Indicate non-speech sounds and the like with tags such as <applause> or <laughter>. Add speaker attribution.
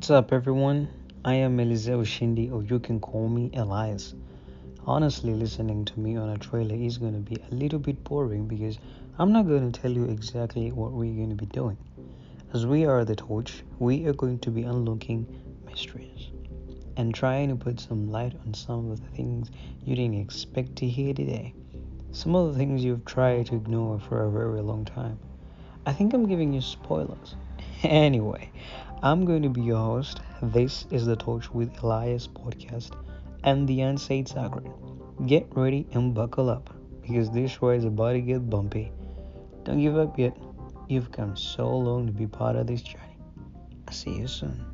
Speaker 1: What's up, everyone? I am Eliseo Shindi, or you can call me Elyus. Honestly, listening to me on a trailer is going to be a little bit boring because I'm not going to tell you exactly what we're going to be doing. As we are the torch, we are going to be unlocking mysteries and trying to put some light on some of the things you didn't expect to hear today. Some of the things you've tried to ignore for a very long time. I think I'm giving you spoilers. <laughs> Anyway, I'm going to be your host. This is the Torch with Elyus podcast and the Unsaid Sacred. Get ready and buckle up because this show is about to get bumpy. Don't give up yet. You've come so long to be part of this journey. I'll see you soon.